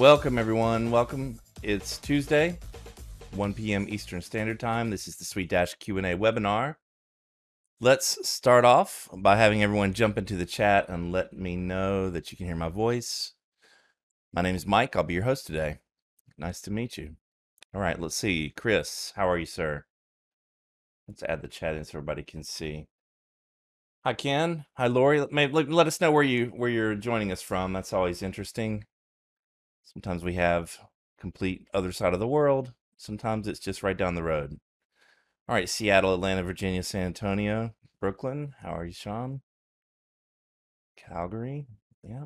Welcome, everyone. Welcome. It's Tuesday, 1 p.m. Eastern Standard Time. This is the SuiteDash Q&A webinar. Let's start off by having everyone jump into the chat and let me know that you can hear my voice. My name is Mike. I'll be your host today. Nice to meet you. All right, let's see. Chris, how are you, sir? Let's add the chat in so everybody can see. Hi, Ken. Hi, Lori. Let us know where you where you're joining us from. That's always interesting. Sometimes we have complete other side of the world. Sometimes it's just right down the road. All right, Seattle, Atlanta, Virginia, San Antonio, Brooklyn. How are you, Sean? Calgary. Yeah.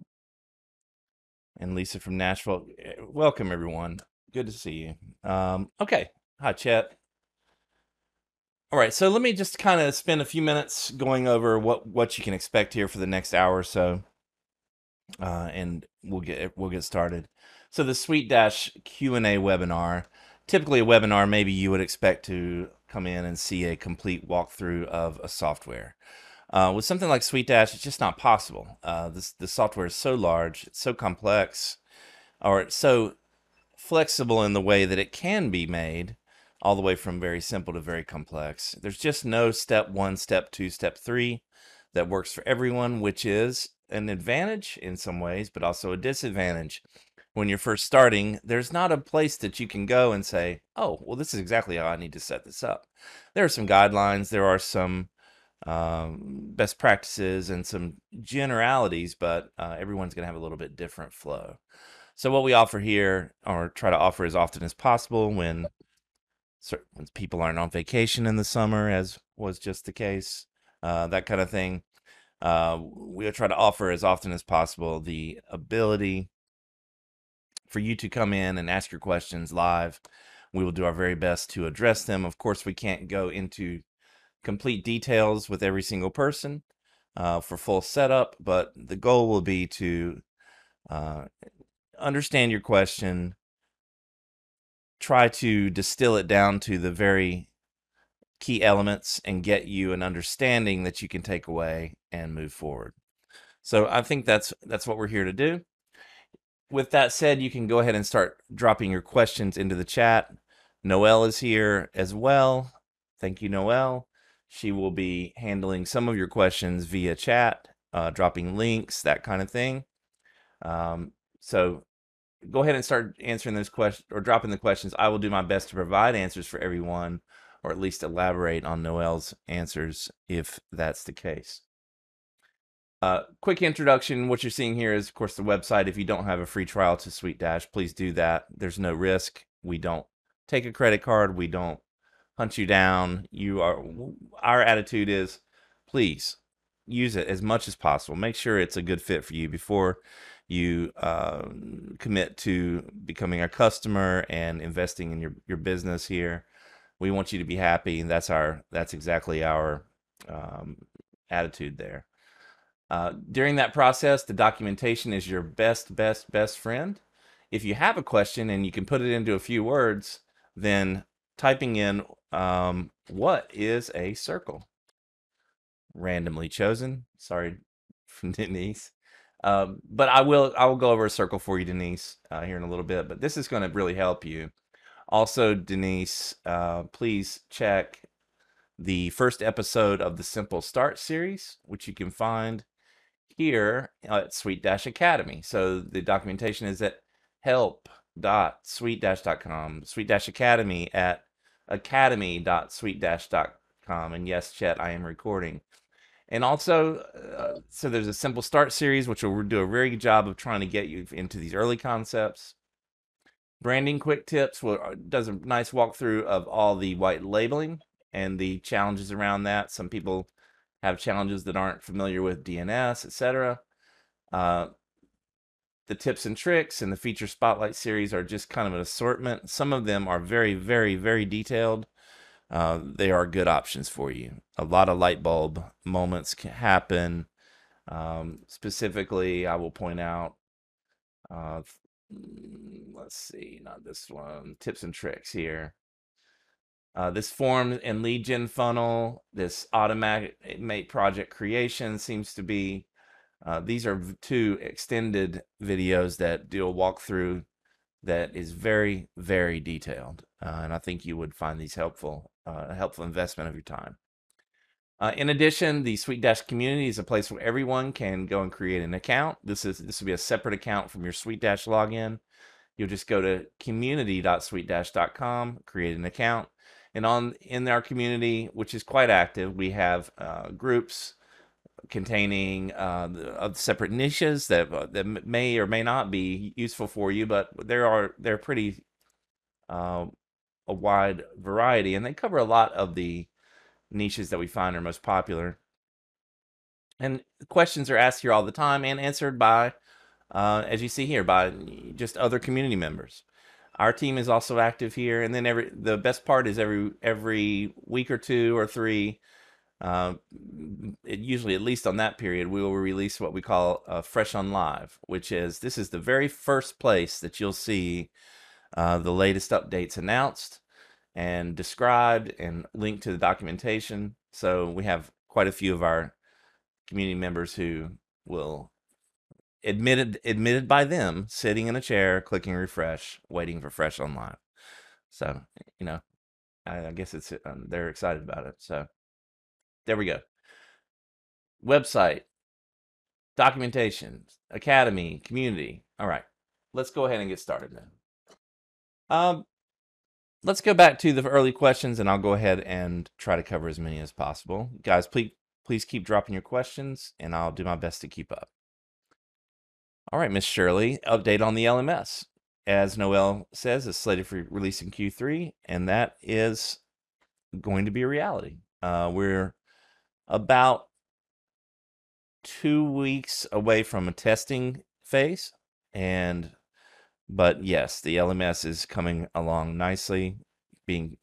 And Lisa from Nashville. Eh, Welcome, everyone. Good to see you. Um, okay. Hi, Chet. All right, so let me just kind of spend a few minutes going over what what you can expect here for the next hour or so, uh, and we'll get we'll get started. So the SuiteDash Q and A webinar, typically a webinar, maybe you would expect to come in and see a complete walkthrough of a software. Uh, with something like SuiteDash, it's just not possible. Uh, this the software is so large, it's so complex, or it's so flexible in the way that it can be made all the way from very simple to very complex. There's just no step one, step two, step three that works for everyone, which is an advantage in some ways, but also a disadvantage. When you're first starting, there's not a place that you can go and say, oh, well, this is exactly how I need to set this up. There are some guidelines, there are some um, best practices, and some generalities, but uh, everyone's going to have a little bit different flow. So, what we offer here, or try to offer as often as possible when when people aren't on vacation in the summer, as was just the case, uh, that kind of thing. Uh, we'll try to offer as often as possible the ability for you to come in and ask your questions live. We will do our very best to address them. Of course, we can't go into complete details with every single person uh, for full setup, but the goal will be to uh, understand your question, try to distill it down to the very key elements and get you an understanding that you can take away and move forward. So I think that's that's what we're here to do. With that said, you can go ahead and start dropping your questions into the chat. Noelle is here as well. Thank you, Noelle. She will be handling some of your questions via chat, uh, dropping links, that kind of thing. Um, so go ahead and start answering those questions or dropping the questions. I will do my best to provide answers for everyone, or at least elaborate on Noel's answers if that's the case. Uh, quick introduction. What you're seeing here is, of course, the website. If you don't have a free trial to SuiteDash, please do that. There's no risk. We don't take a credit card. We don't hunt you down. You are. Our attitude is, please use it as much as possible. Make sure it's a good fit for you before you uh, commit to becoming a customer and investing in your, your business here. We want you to be happy, and that's our that's exactly our um, attitude there. Uh, during that process, the documentation is your best, best, best friend. If you have a question and you can put it into a few words, then typing in um, what is a circle? Randomly chosen. Sorry, Denise. Um, but I will I will go over a circle for you, Denise, uh, here in a little bit. But this is going to really help you. Also, Denise, uh, please check the first episode of the Simple Start series, which you can find here at SuiteDash Academy. So the documentation is at help.suitedash.com, Sweet Dash Academy at academy.suitedash.com. And yes, Chet, I am recording. And also, uh, so there's a simple start series, which will do a very good job of trying to get you into these early concepts. Branding quick tips will, uh, does a nice walkthrough of all the white labeling and the challenges around that. Some people have challenges that aren't familiar with DNS, etc. Uh, the tips and tricks and the feature spotlight series are just kind of an assortment. Some of them are very, very, very detailed. Uh, they are good options for you. A lot of light bulb moments can happen. Um, specifically, I will point out, uh, let's see, not this one, tips and tricks here. Uh, this form and lead gen funnel, this automate project creation seems to be, uh, these are two extended videos that do a walkthrough that is very, very detailed. Uh, and I think you would find these helpful, uh, a helpful investment of your time. Uh, in addition, the SuiteDash community is a place where everyone can go and create an account. This is this will be a separate account from your SuiteDash login. You'll just go to community.suitedash.com, create an account, and on in our community, which is quite active, we have uh, groups containing uh, separate niches that uh, that may or may not be useful for you, but there are they're pretty uh, a wide variety, and they cover a lot of the niches that we find are most popular. And questions are asked here all the time and answered by, uh, as you see here, by just other community members. Our team is also active here, and then every the best part is every every week or two or three, uh, it, usually at least on that period, we will release what we call uh, Fresh on Live, which is this is the very first place that you'll see uh, the latest updates announced and described and linked to the documentation. So we have quite a few of our community members who will admitted admitted by them sitting in a chair clicking refresh waiting for fresh on live so you know i, I guess it's um, they're excited about it so there we go. Website. Documentation. Academy. Community. All right. Let's go ahead and get started then. Um let's go back to the early questions and I'll go ahead and try to cover as many as possible. Guys, please please keep dropping your questions and I'll do my best to keep up. All right, Miss Shirley, update on the LMS. As Noel says, it's slated for release in Q3, and that is going to be a reality. Uh, we're about two weeks away from a testing phase, and but yes, the LMS is coming along nicely, being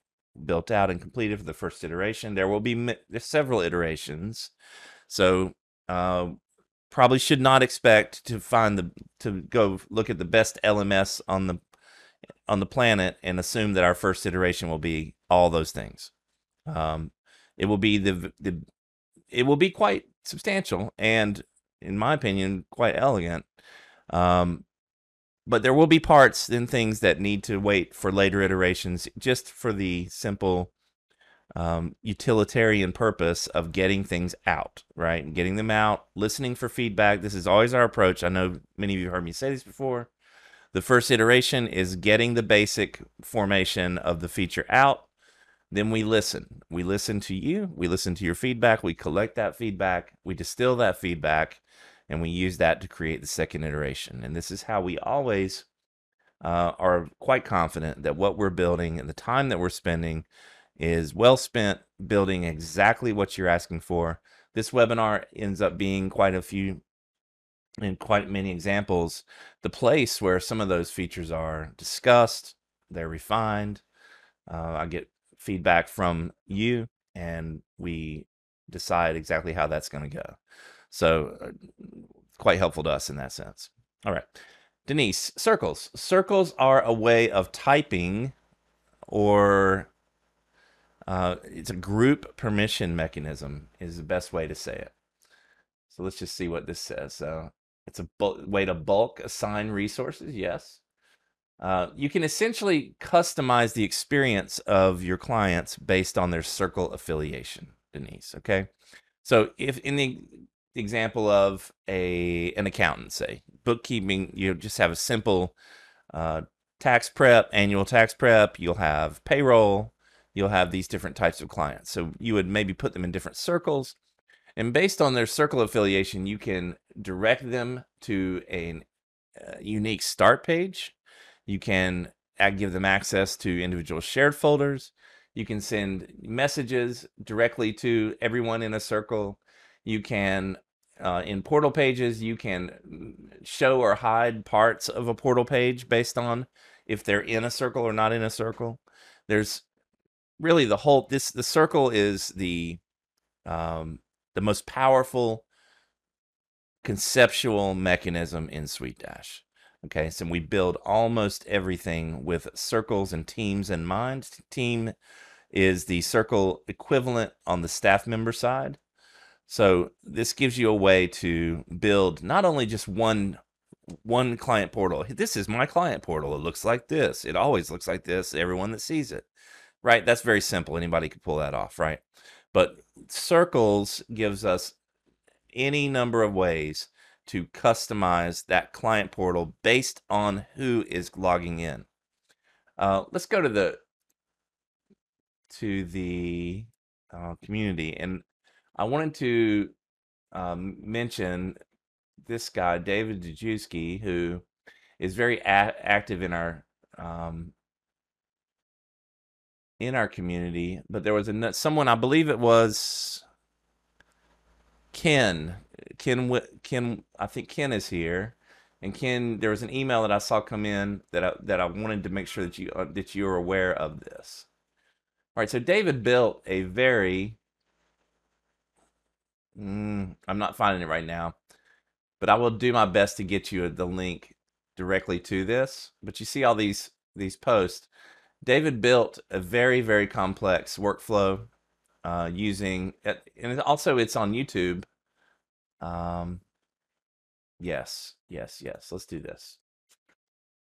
built out and completed for the first iteration. There will be several iterations, so uh, probably should not expect to find the to go look at the best LMS on the on the planet and assume that our first iteration will be all those things. Um, it will be the the it will be quite substantial and, in my opinion, quite elegant. Um, but there will be parts and things that need to wait for later iterations just for the simple um, utilitarian purpose of getting things out right? And getting them out listening for feedback. This is always our approach. I know many of you heard me say this before. The first iteration is getting the basic formation of the feature out. Then we listen. We listen to you. We listen to your feedback. We collect that feedback. We distill that feedback and we use that to create the second iteration. And this is how we always uh, are quite confident that what we're building and the time that we're spending is well spent building exactly what you're asking for. This webinar ends up being quite a few and quite many examples, the place where some of those features are discussed, they're refined. Uh, I get feedback from you, and we decide exactly how that's going to go. So uh, quite helpful to us in that sense. All right. Denise, circles. Circles are a way of typing or uh, it's a group permission mechanism is the best way to say it. So let's just see what this says. So it's a way to bulk assign resources. Yes. Uh, you can essentially customize the experience of your clients based on their circle affiliation, Denise. Okay. So if in the example of a an accountant, say bookkeeping, you just have a simple uh, tax prep, annual tax prep. You'll have payroll. You'll have these different types of clients. So you would maybe put them in different circles, and based on their circle affiliation, you can direct them to a uh, unique start page. You can give them access to individual shared folders. You can send messages directly to everyone in a circle you can, uh, in portal pages, you can show or hide parts of a portal page based on if they're in a circle or not in a circle. There's really the whole this the circle is the um, the most powerful conceptual mechanism in SuiteDash. Okay, so we build almost everything with circles and teams in mind. Team is the circle equivalent on the staff member side. So this gives you a way to build not only just one one client portal. This is my client portal. It looks like this. It always looks like this. Everyone that sees it, right? That's very simple. Anybody could pull that off, right? But circles gives us any number of ways to customize that client portal based on who is logging in. Uh, let's go to the to the uh, community, and I wanted to um, mention this guy, David Dajewski, who is very active in our um, in our community. But there was a someone, I believe it was Ken. Ken, Ken, I think Ken is here. And Ken, there was an email that I saw come in that I, that I wanted to make sure that you uh, that you are aware of this. All right, so David built a very mm, I'm not finding it right now, but I will do my best to get you the link directly to this. But you see all these these posts. David built a very very complex workflow uh, using, and also it's on YouTube. Um, Yes, yes, yes. Let's do this.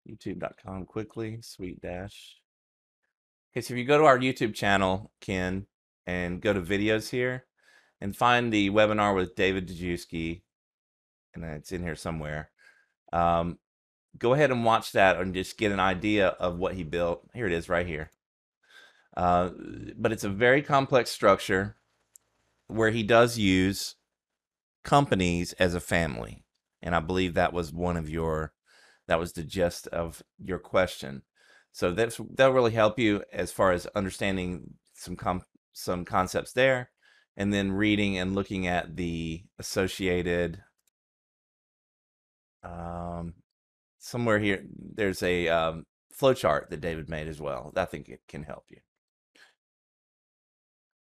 YouTube.com quickly, SuiteDash. Okay, so if you go to our YouTube channel, Ken, and go to videos here and find the webinar with David Dajewski, and it's in here somewhere. Um, go ahead and watch that and just get an idea of what he built. Here it is right here. Uh, but it's a very complex structure where he does use companies as a family and I believe that was one of your that was the gist of your question. So that's that'll really help you as far as understanding some com- some concepts there, and then reading and looking at the associated. Um, somewhere here, there's a um, flowchart that David made as well. I think it can help you.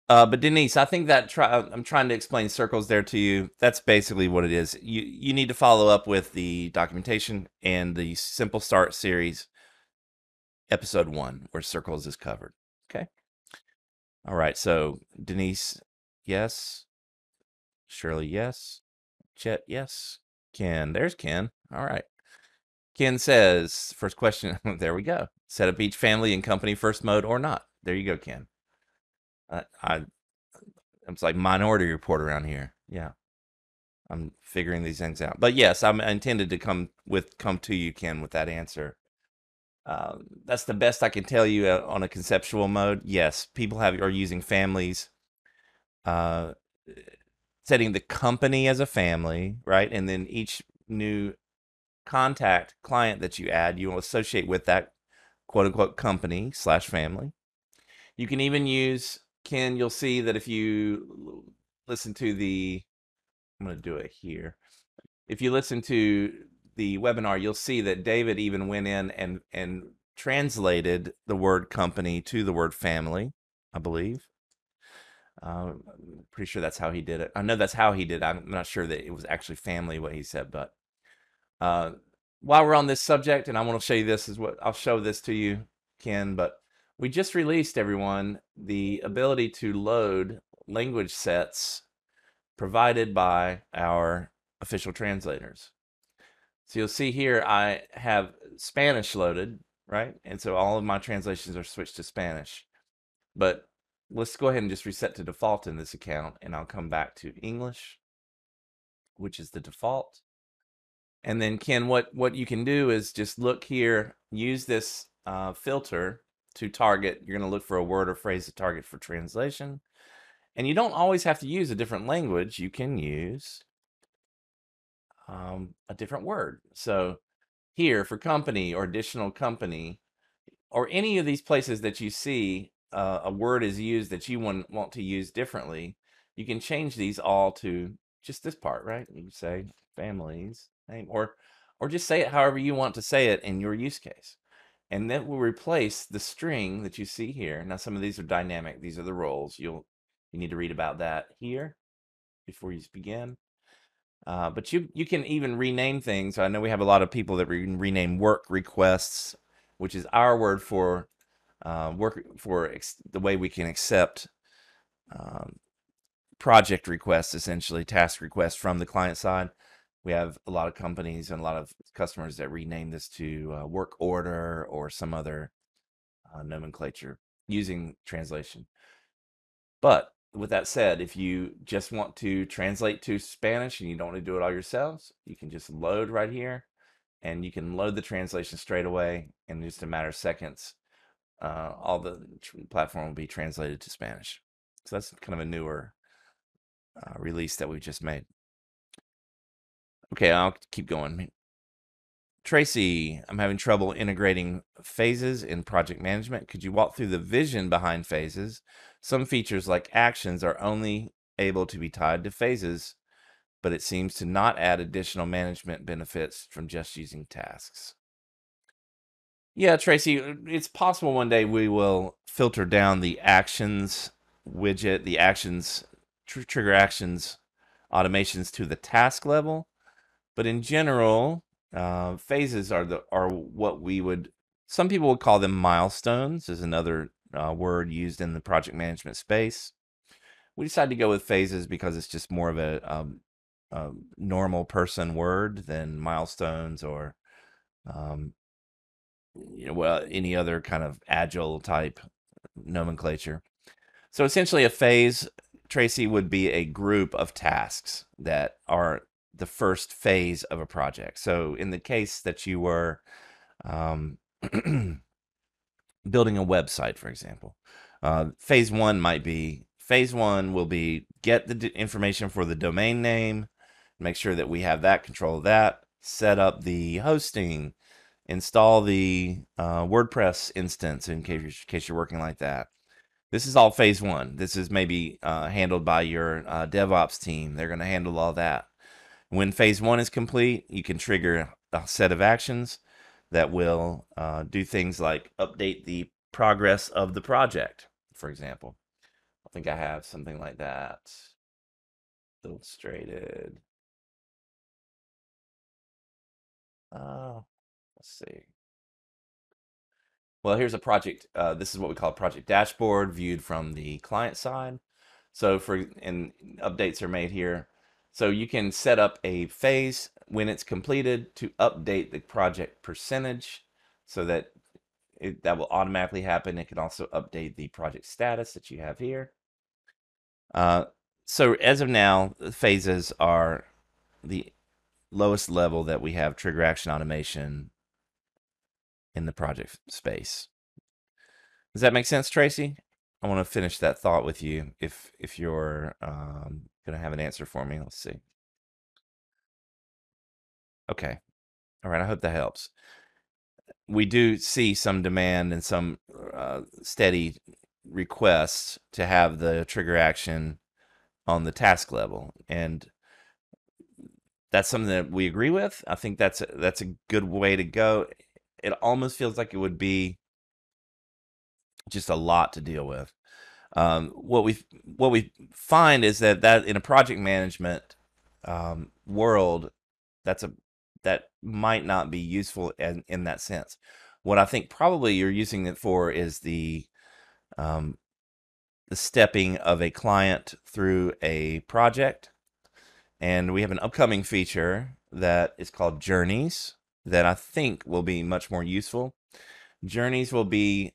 Uh, but Denise, I think that try, uh, I'm trying to explain circles there to you. That's basically what it is. You you need to follow up with the documentation and the Simple Start series, episode one, where circles is covered. Okay. All right. So Denise, yes. Shirley, yes. Chet, yes. Ken, there's Ken. All right. Ken says, first question. there we go. Set up each family and company first mode or not. There you go, Ken. I, I it's like Minority Report around here. Yeah, I'm figuring these things out. But yes, I'm intended to come with come to you, Ken, with that answer. Uh, that's the best I can tell you uh, on a conceptual mode. Yes, people have are using families, uh, setting the company as a family, right, and then each new contact client that you add, you will associate with that quote unquote company slash family. You can even use Ken, you'll see that if you listen to the, I'm going to do it here. If you listen to the webinar, you'll see that David even went in and and translated the word company to the word family, I believe. Uh, I'm pretty sure that's how he did it. I know that's how he did. It. I'm not sure that it was actually family what he said, but uh, while we're on this subject, and I want to show you this is what I'll show this to you, Ken. But we just released, everyone, the ability to load language sets provided by our official translators. So you'll see here I have Spanish loaded, right? And so all of my translations are switched to Spanish. But let's go ahead and just reset to default in this account and I'll come back to English, which is the default. And then Ken, what, what you can do is just look here, use this uh, filter to target. You're going to look for a word or phrase to target for translation. And you don't always have to use a different language. You can use um, a different word. So here for company or additional company or any of these places that you see uh, a word is used that you want, want to use differently, you can change these all to just this part, right? You say families name or or just say it however you want to say it in your use case and that will replace the string that you see here. Now, some of these are dynamic. These are the roles. You'll you need to read about that here before you begin. Uh, but you you can even rename things. I know we have a lot of people that re- rename work requests, which is our word for uh, work for the way we can accept um, project requests, essentially task requests from the client side. We have a lot of companies and a lot of customers that rename this to uh, work order or some other uh, nomenclature using translation. But with that said, if you just want to translate to Spanish and you don't want to do it all yourselves, you can just load right here and you can load the translation straight away in just a matter of seconds. Uh, all the platform will be translated to Spanish. So that's kind of a newer uh, release that we just made. Okay, I'll keep going. Tracy, I'm having trouble integrating phases in project management. Could you walk through the vision behind phases? Some features like actions are only able to be tied to phases, but it seems to not add additional management benefits from just using tasks. Yeah, Tracy, uh, it's possible one day we will filter down the actions widget, the actions, tr- trigger actions automations to the task level. But in general, uh, phases are the are what we would some people would call them milestones is another uh, word used in the project management space. We decided to go with phases because it's just more of a, um, a normal person word than milestones or um, you know, well any other kind of agile type nomenclature. So essentially, a phase, Tracy, would be a group of tasks that are the first phase of a project. So in the case that you were um, building a website, for example, uh, phase one might be phase one will be get the information for the domain name, make sure that we have that control of that, set up the hosting, install the uh, WordPress instance in case, in case you're working like that. This is all phase one. This is maybe uh, handled by your uh, DevOps team. They're going to handle all that. When phase one is complete, you can trigger a set of actions that will uh, do things like update the progress of the project, for example. I think I have something like that illustrated. Uh, let's see. Well, here's a project. Uh, this is what we call a project dashboard viewed from the client side. So for and updates are made here. So you can set up a phase when it's completed to update the project percentage so that it, that will automatically happen. It can also update the project status that you have here. Uh, so as of now, phases are the lowest level that we have trigger action automation in the project space. Does that make sense, Tracy? I want to finish that thought with you if if you're um, to have an answer for me. Let's see. Okay. All right. I hope that helps. We do see some demand and some uh, steady requests to have the trigger action on the task level, and that's something that we agree with. I think that's a, that's a good way to go. It almost feels like it would be just a lot to deal with. Um, what we what we find is that that in a project management um, world, that's a that might not be useful in, in that sense. What I think probably you're using it for is the um, the stepping of a client through a project, and we have an upcoming feature that is called Journeys that I think will be much more useful. Journeys will be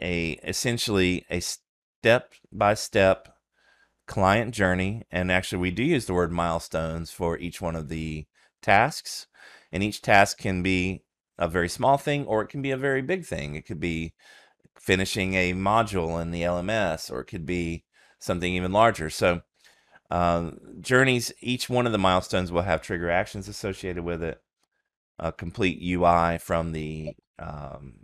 a essentially a step by step client journey. And actually, we do use the word milestones for each one of the tasks. And each task can be a very small thing or it can be a very big thing. It could be finishing a module in the LMS or it could be something even larger. So, um, journeys, each one of the milestones will have trigger actions associated with it, a complete UI from the um,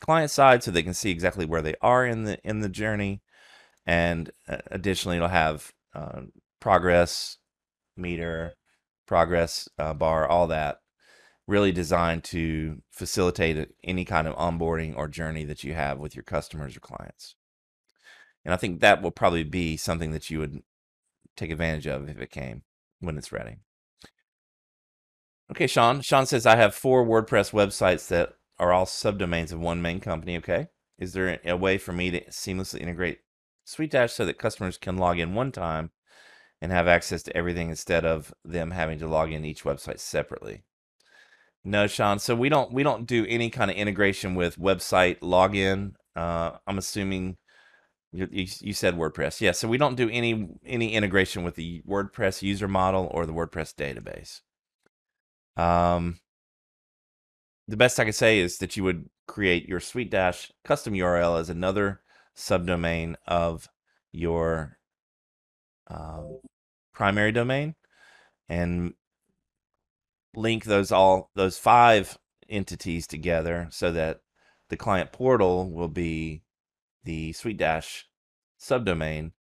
client side so they can see exactly where they are in the in the journey. And uh, additionally it'll have uh, progress meter progress uh, bar all that really designed to facilitate any kind of onboarding or journey that you have with your customers or clients. And i think that will probably be something that you would take advantage of if it came when it's ready. Okay sean. Sean says i have four wordpress websites that are all subdomains of one main company. Okay. Is there a way for me to seamlessly integrate SuiteDash so that customers can log in one time and have access to everything instead of them having to log in each website separately. No, Sean. So we don't we don't do any kind of integration with website login. Uh, I'm assuming you, you, you said WordPress. Yeah. So we don't do any any integration with the WordPress user model or the WordPress database. Um, the best I could say is that you would create your SuiteDash custom URL as another subdomain of your um, primary domain and link those all those five entities together so that the client portal will be the SuiteDash subdomain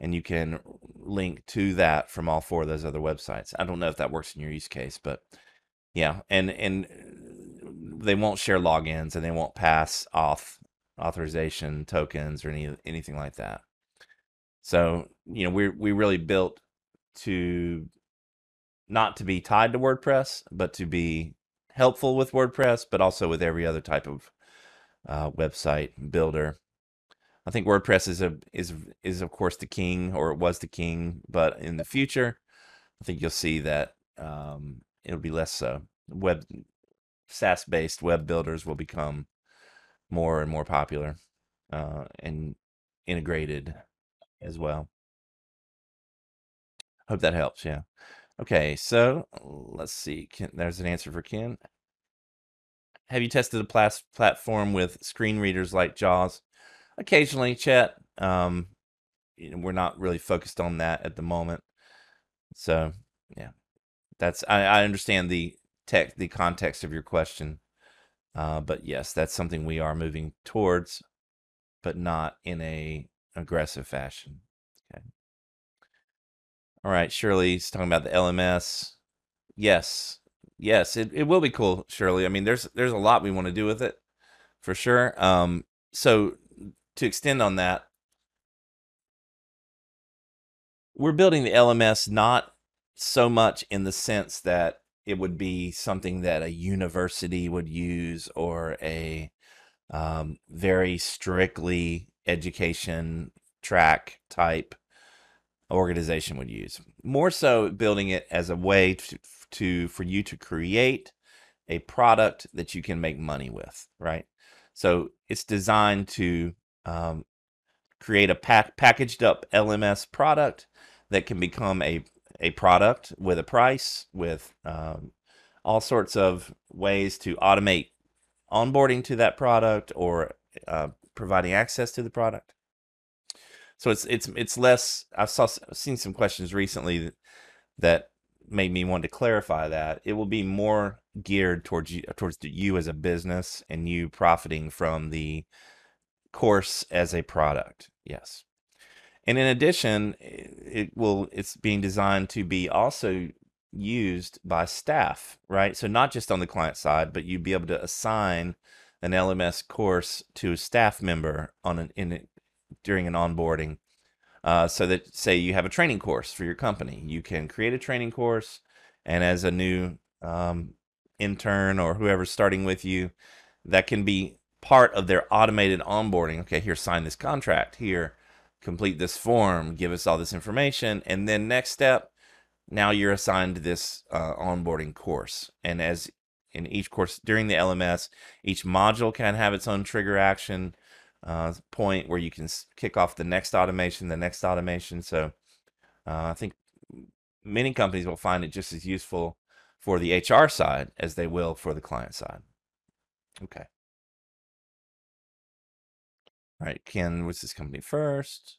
and you can link to that from all four of those other websites. I don't know if that works in your use case, but yeah, and and they won't share logins and they won't pass off authorization tokens or any anything like that. So, you know, we we really built to not to be tied to WordPress, but to be helpful with WordPress, but also with every other type of uh, website builder. I think WordPress is a is is of course the king, or it was the king, but in the future, I think you'll see that um, it'll be less so. Web SaaS based web builders will become more and more popular uh, and integrated as well. Hope that helps. Yeah. Okay, so let's see. There's an answer for Ken. Have you tested a platform with screen readers like JAWS? Occasionally, Chet. Um, you know, we're not really focused on that at the moment. So, yeah, that's I, I understand the tech, the context of your question. Uh, but yes, that's something we are moving towards, but not in a aggressive fashion. Okay. All right, Shirley's talking about the LMS. Yes, yes, it, it will be cool, Shirley. I mean, there's there's a lot we want to do with it, for sure. Um, so to extend on that, we're building the LMS not so much in the sense that it would be something that a university would use or a um, very strictly education track type organization would use. More so building it as a way to, to for you to create a product that you can make money with, right? So it's designed to um, create a pack, packaged up LMS product that can become a a product with a price, with um, all sorts of ways to automate onboarding to that product or uh, providing access to the product. So it's it's it's less. I've saw seen some questions recently that, that made me want to clarify that it will be more geared towards you towards you as a business and you profiting from the course as a product. Yes. And in addition, it will it's being designed to be also used by staff, right? So not just on the client side, but you'd be able to assign an LMS course to a staff member on an in during an onboarding. Uh, so that say you have a training course for your company, you can create a training course, and as a new um, intern or whoever's starting with you, that can be part of their automated onboarding. Okay, here, sign this contract. Here, complete this form. Give us all this information, and then next step, now you're assigned this uh, onboarding course. And as in each course during the LMS, each module can have its own trigger action uh, point where you can kick off the next automation, the next automation. So uh, I think many companies will find it just as useful for the HR side as they will for the client side. Okay. All right, Ken, what's this company first?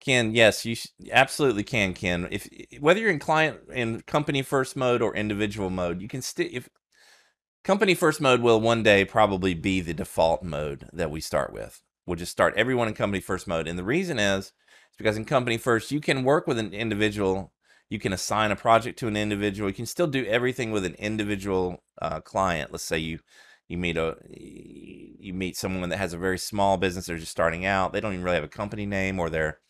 Ken, yes, you absolutely can, Ken. If whether you're in client in company first mode or individual mode, you can still if Company first mode will one day probably be the default mode that we start with. We'll just start everyone in company first mode. And the reason is, is because in company first, you can work with an individual. You can assign a project to an individual. You can still do everything with an individual uh, client. Let's say you you meet a you meet someone that has a very small business. They're just starting out. They don't even really have a company name, or they're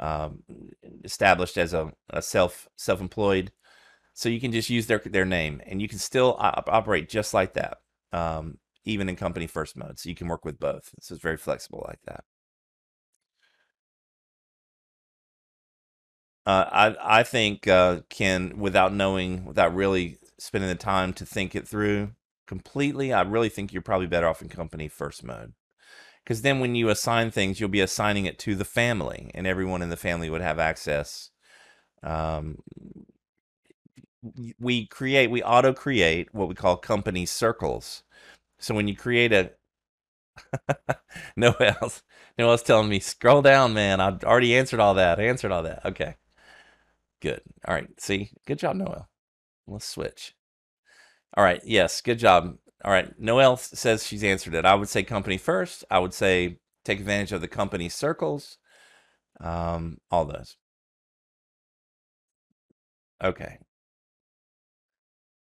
um, established as a, a self self employed so you can just use their their name, and you can still op- operate just like that, um, even in company first mode. So you can work with both. So it's very flexible like that. Uh, I I think uh, without knowing, without really spending the time to think it through completely, I really think you're probably better off in company first mode. Because then, when you assign things, you'll be assigning it to the family, and everyone in the family would have access. Um, we create, we auto create what we call company circles. So when you create a no else, no else telling me scroll down, man. I've already answered all that. I answered all that. Okay, good. All right. See, good job, Noel. Let's switch. All right. Yes, good job. All right. Noel says she's answered it. I would say company first. I would say take advantage of the company circles. Um, all those. Okay.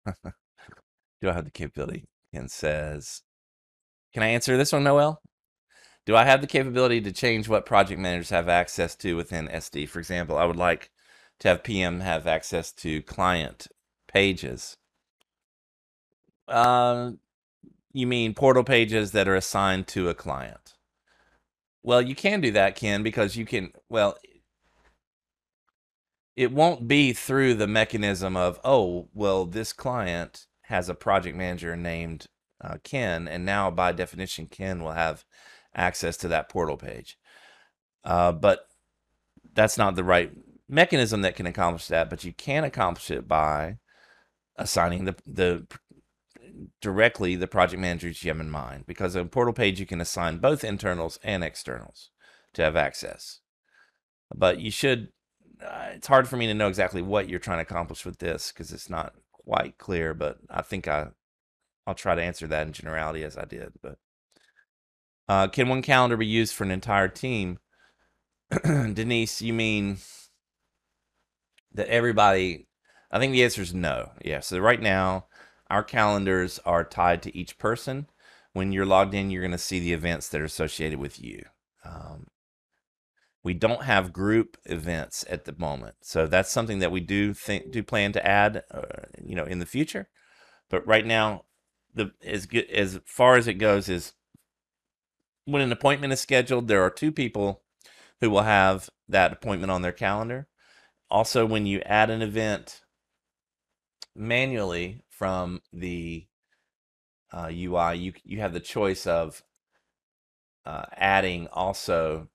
Do I have the capability? And says, can I answer this one, Noel? Do I have the capability to change what project managers have access to within SD? For example, I would like to have PM have access to client pages. Uh, you mean portal pages that are assigned to a client? Well, you can do that, Ken, because you can, well, it won't be through the mechanism of, oh, well, this client has a project manager named uh, Ken, and now by definition, Ken will have access to that portal page. Uh, but that's not the right mechanism that can accomplish that. But you can accomplish it by assigning the the directly the project managers have in mind. Because a portal page you can assign both internals and externals to have access. But you should. Uh, it's hard for me to know exactly what you're trying to accomplish with this because it's not quite clear. But I think I I'll try to answer that in generality as I did. But uh, can one calendar be used for an entire team? Denise, you mean that everybody? I think the answer is no. Yeah. So right now, our calendars are tied to each person. When you're logged in, you're going to see the events that are associated with you. Um, we don't have group events at the moment, so that's something that we do think do plan to add, uh, you know, in the future. But right now, the as good as far as it goes is when an appointment is scheduled, there are two people who will have that appointment on their calendar. Also, when you add an event manually from the uh, UI, you you have the choice of uh, adding also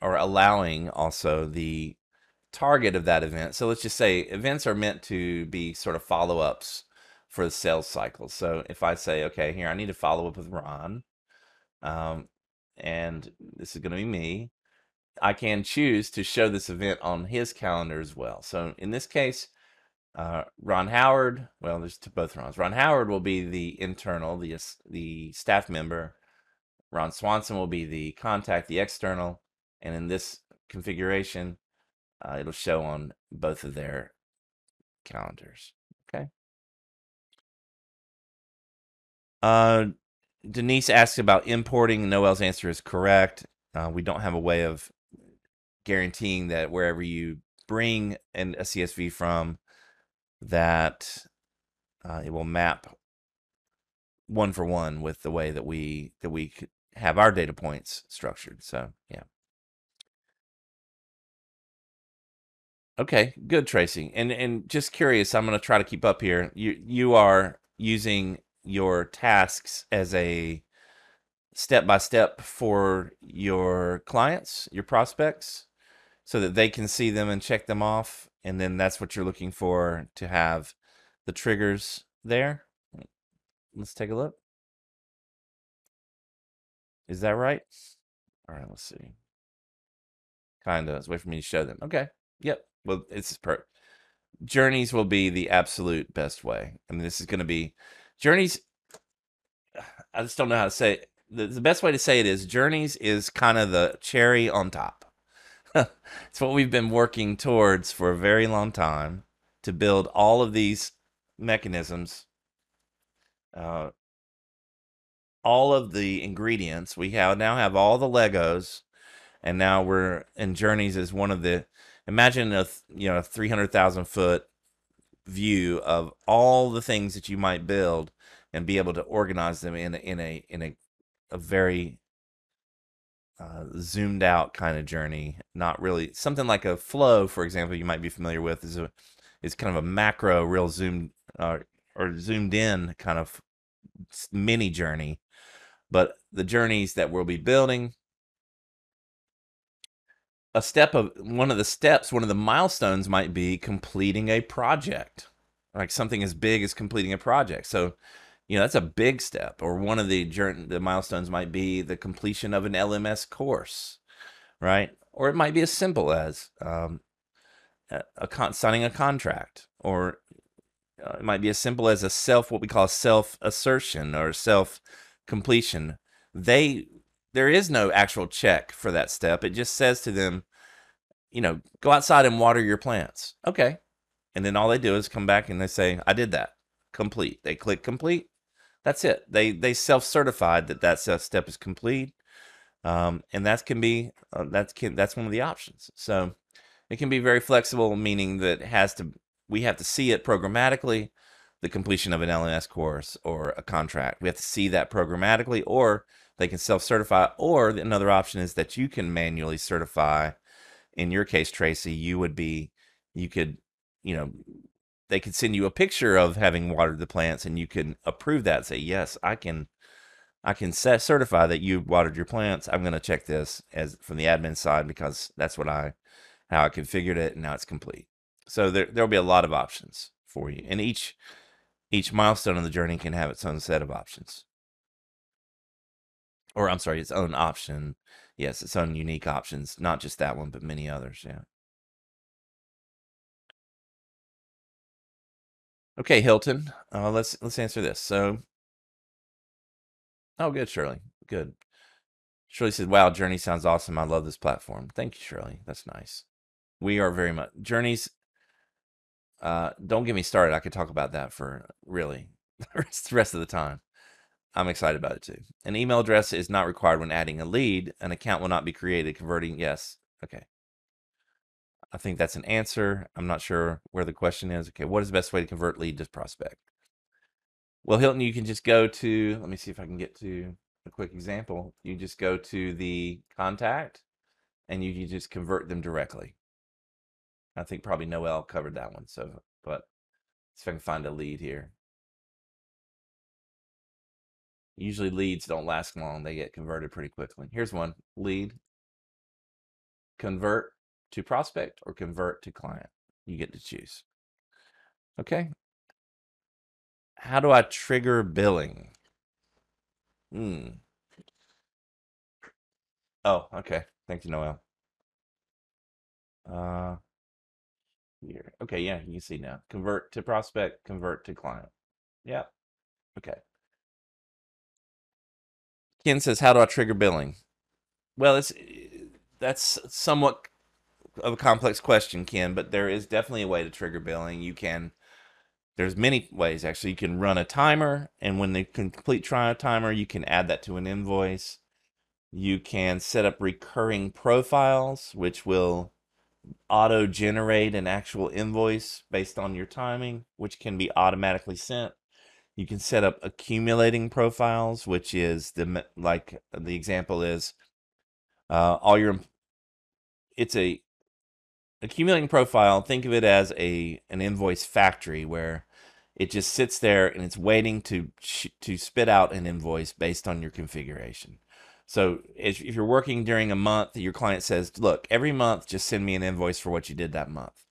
or allowing also the target of that event. So let's just say events are meant to be sort of follow ups for the sales cycle. So if I say, okay, here I need to follow up with Ron, um, and this is going to be me, I can choose to show this event on his calendar as well. So in this case, uh, Ron Howard, well, there's both Rons. Ron Howard will be the internal, the the staff member. Ron Swanson will be the contact, the external, and in this configuration, uh, it'll show on both of their calendars. Okay. Uh, Denise asks about importing. Noel's answer is correct. Uh, we don't have a way of guaranteeing that wherever you bring an, a CSV from, that uh, it will map one for one with the way that we that we have our data points structured. So yeah. Okay, good, Tracy. And and just curious, I'm going to try to keep up here. You you are using your tasks as a step by step for your clients, your prospects, so that they can see them and check them off. And then that's what you're looking for to have the triggers there. Let's take a look. Is that right? All right, let's see. Kind of. Let's wait for me to show them. Okay. Yep. Well, it's per journeys will be the absolute best way. I mean, this is going to be Journeys, I just don't know how to say it. The, the best way to say it is Journeys is kind of the cherry on top. It's what we've been working towards for a very long time to build all of these mechanisms, uh, all of the ingredients. We have now have all the Legos, and now we're in Journeys is one of the. Imagine a you know three hundred thousand foot view of all the things that you might build and be able to organize them in in a in a a very uh, zoomed out kind of journey, not really something like a flow, for example, you might be familiar with is a is kind of a macro, real zoomed uh, or zoomed in kind of mini journey. But the journeys that we'll be building, a step of one of the steps, one of the milestones might be completing a project, like something as big as completing a project. So you know that's a big step or one of the the milestones might be the completion of an lms course right? Or it might be as simple as um, a con- signing a contract or uh, it might be as simple as a self what we call self assertion or self completion they there is no actual check for that step. It just says to them you know go outside and water your plants. Okay. And then all they do is come back and they say i did that. Complete. They click complete that's it. They they self certified that that step is complete, um, and that can be uh, that's can that's one of the options. So it can be very flexible, meaning that has to we have to see it programmatically, the completion of an LMS course or a contract. We have to see that programmatically, or they can self certify. Or another option is that you can manually certify. In your case, Tracy, you would be you could you know they could send you a picture of having watered the plants and you can approve that say yes i can i can set, certify that you watered your plants. I'm going to check this as from the admin side because that's what i how i configured it and now it's complete. So there, there'll be a lot of options for you and each each milestone in the journey can have its own set of options. Or i'm sorry its own option. Yes its own unique options not just that one but many others yeah Okay, Hilton. Uh, let's let's answer this. So, oh, good, Shirley. Good. Shirley said, "Wow, Journey sounds awesome. I love this platform. Thank you, Shirley. That's nice. We are very much Journeys. Uh, don't get me started. I could talk about that for really the rest of the time. I'm excited about it too. An email address is not required when adding a lead. An account will not be created. Converting, yes. Okay. I think that's an answer. I'm not sure where the question is. Okay, what is the best way to convert lead to prospect? Well, Hilton, you can just go to, let me see if I can get to a quick example. You just go to the contact and you can just convert them directly. I think probably Noel covered that one. So, but see if I can find a lead here. Usually leads don't last long. They get converted pretty quickly. Here's one lead. Convert to prospect or convert to client. You get to choose. Okay. How do I trigger billing? Hmm. Oh, okay. Thank you, Noel. Uh, here. Okay, yeah, you see now. Convert to prospect, convert to client. Yeah. Okay. Ken says, "How do I trigger billing?" Well, it's that's somewhat of a complex question, Ken, but there is definitely a way to trigger billing. You can there's many ways actually. You can run a timer, and when they complete try timer, you can add that to an invoice. You can set up recurring profiles, which will auto generate an actual invoice based on your timing, which can be automatically sent. You can set up accumulating profiles, which is the like the example is uh, all your it's a accumulating profile, think of it as a an invoice factory where it just sits there and it's waiting to to spit out an invoice based on your configuration. So if, if you're working during a month, your client says, "Look, every month, just send me an invoice for what you did that month."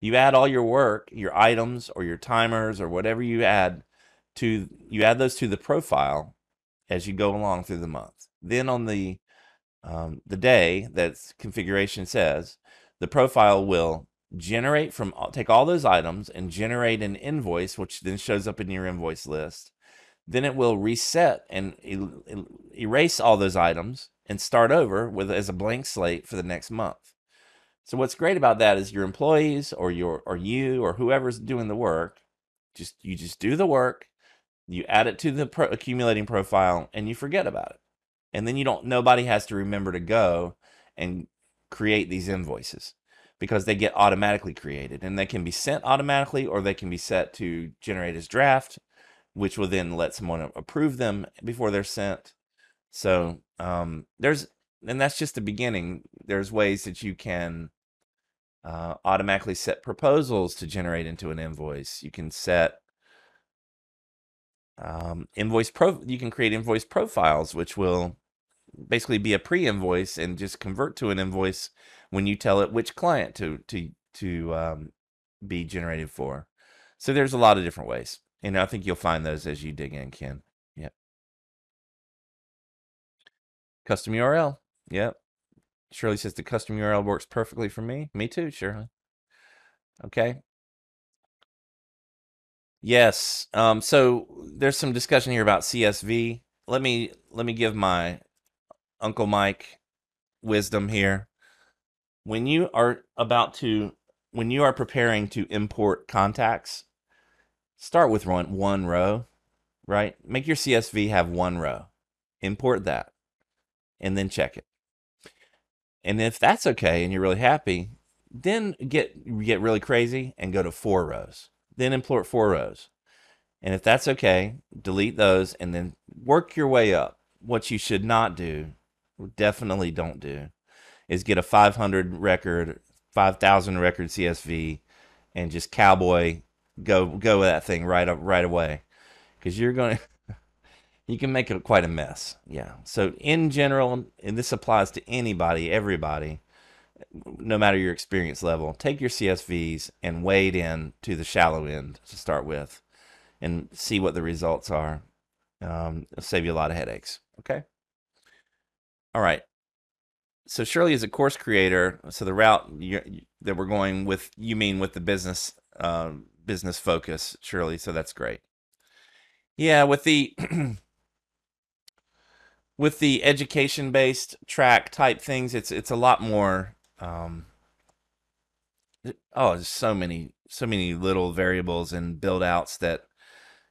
You add all your work, your items or your timers or whatever you add to you add those to the profile as you go along through the month. Then on the um, the day that configuration says, the profile will generate from take all those items and generate an invoice which then shows up in your invoice list. Then it will reset and erase all those items and start over with as a blank slate for the next month. So what's great about that is your employees or your or you or whoever's doing the work just you just do the work you add it to the pro- accumulating profile and you forget about it. And then you don't nobody has to remember to go and create these invoices because they get automatically created and they can be sent automatically or they can be set to generate as draft, which will then let someone approve them before they're sent. So um, there's and that's just the beginning. There's ways that you can uh, automatically set proposals to generate into an invoice. You can set um, invoice pro. You can create invoice profiles, which will basically be a pre-invoice and just convert to an invoice when you tell it which client to to to um, be generated for. So there's a lot of different ways, and I think you'll find those as you dig in, Ken. Yep. Custom URL. Yep. Shirley says the custom URL works perfectly for me. Me too, Shirley. Okay. Yes. Um, so there's some discussion here about CSV. Let me let me give my Uncle Mike wisdom here. When you are about to when you are preparing to import contacts, start with one one row, right? Make your CSV have one row. Import that and then check it. And if that's okay and you're really happy, then get get really crazy and go to four rows. Then import four rows. And if that's okay, delete those and then work your way up. What you should not do, definitely don't do, is get a 500 record, 5,000 record CSV and just cowboy go go with that thing right up right away because you're going to you can make it quite a mess. Yeah. So in general, and this applies to anybody, everybody, no matter your experience level, take your CSVs and wade in to the shallow end to start with, and see what the results are. Um, it'll save you a lot of headaches. Okay. All right. So Shirley is a course creator. So the route you, that we're going with, you mean with the business uh, business focus, Shirley. So that's great. Yeah, with the with the education based track type things, it's it's a lot more. Um, oh, there's so many so many little variables and build outs that,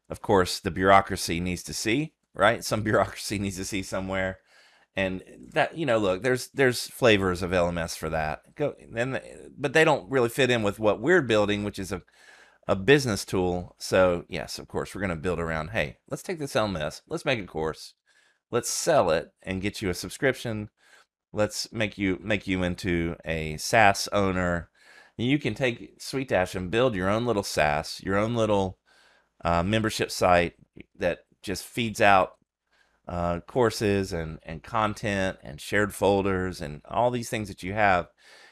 of course, the bureaucracy needs to see. Right, some bureaucracy needs to see somewhere, and that you know, look, there's there's flavors of LMS for that. Go and but they don't really fit in with what we're building, which is a a business tool. So yes, of course, we're going to build around. Hey, let's take this LMS, let's make a course let's sell it and get you a subscription let's make you make you into a SaaS owner. You can take SuiteDash and build your own little SaaS, your own little uh, membership site that just feeds out uh, courses and and content and shared folders and all these things that you have,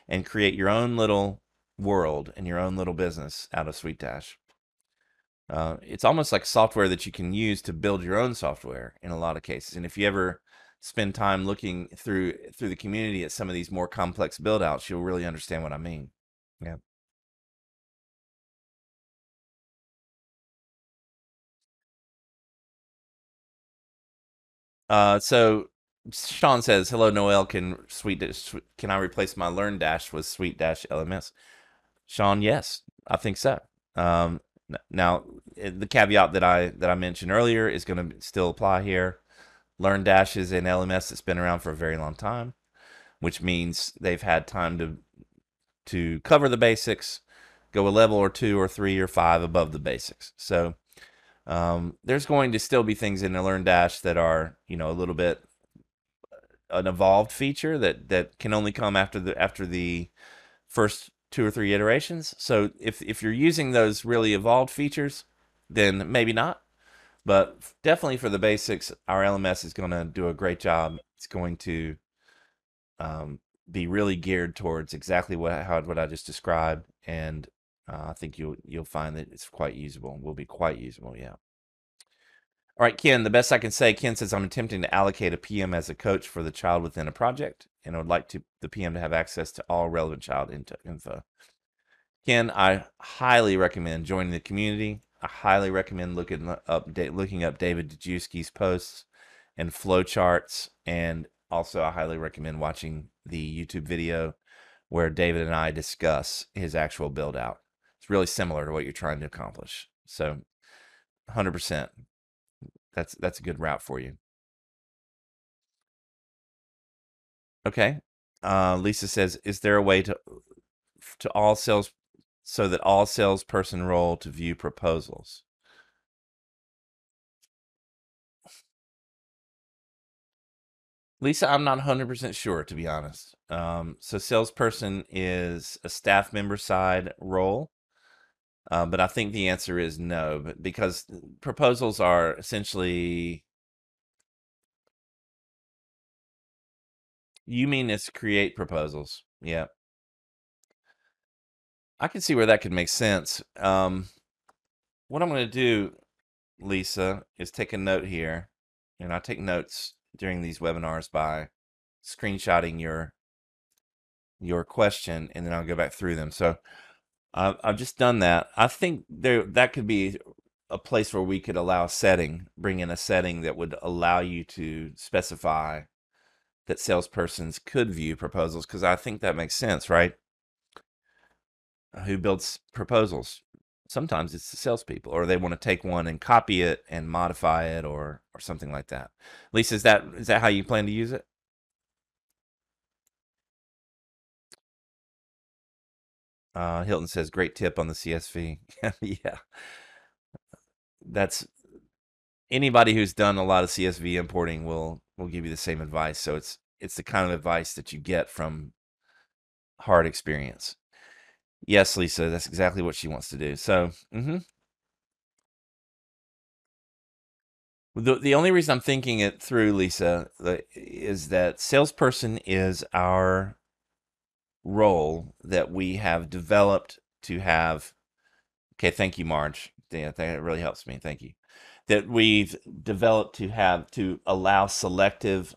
and create your own little world and your own little business out of SuiteDash. Uh, it's almost like software that you can use to build your own software in a lot of cases. And if you ever spend time looking through through the community at some of these more complex build outs, you'll really understand what I mean. Yeah. Uh, so Sean says, "Hello, Noel. Can Sweet can I replace my LearnDash with SuiteDash LMS?" Sean, yes, I think so. Um, now, eh, the caveat that I that I mentioned earlier is going to still apply here. LearnDash is an LMS that's been around for a very long time, which means they've had time to to cover the basics, go a level or two or three or five above the basics. So um, there's going to still be things in the LearnDash that are you know a little bit an evolved feature that that can only come after the after the first two or three iterations. So if if you're using those really evolved features, then maybe not. But definitely for the basics, our LMS is going to do a great job. It's going to um, be really geared towards exactly what how what I just described, and uh, I think you'll you'll find that it's quite usable. And will be quite usable. Yeah. All right, Ken. The best I can say, Ken says I'm attempting to allocate a PM as a coach for the child within a project and I would like to the PM to have access to all relevant child info. Ken, I highly recommend joining the community. I highly recommend looking up looking up David Dajewski's posts and flowcharts, and also I highly recommend watching the YouTube video where David and I discuss his actual build out. Really similar to what you're trying to accomplish. So, 100%. That's that's a good route for you. Okay. Uh, Lisa says, is there a way to to all sales so that all salesperson role to view proposals? Lisa, I'm not 100% sure, to be honest. Um, so, salesperson is a staff member side role, uh, but I think the answer is no, because proposals are essentially. You mean it's create proposals? Yeah. I can see where that could make sense. Um, what I'm going to do, Lisa, is take a note here, and I take notes during these webinars by screenshotting your your question, and then I'll go back through them. So I've, I've just done that. I think there that could be a place where we could allow setting, bring in a setting that would allow you to specify that salespersons could view proposals because I think that makes sense, right? Who builds proposals? Sometimes it's the salespeople, or they want to take one and copy it and modify it, or or something like that. Lisa, is that is that how you plan to use it? Uh, Hilton says, "Great tip on the CSV." yeah, that's anybody who's done a lot of CSV importing will will give you the same advice. So it's it's the kind of advice that you get from hard experience. Yes, Lisa, that's exactly what she wants to do. So, hmm the the only reason I'm thinking it through, Lisa, is that salesperson is our role that we have developed to have. Okay, thank you, Marge. Yeah, that really helps me. Thank you. That we've developed to have to allow selective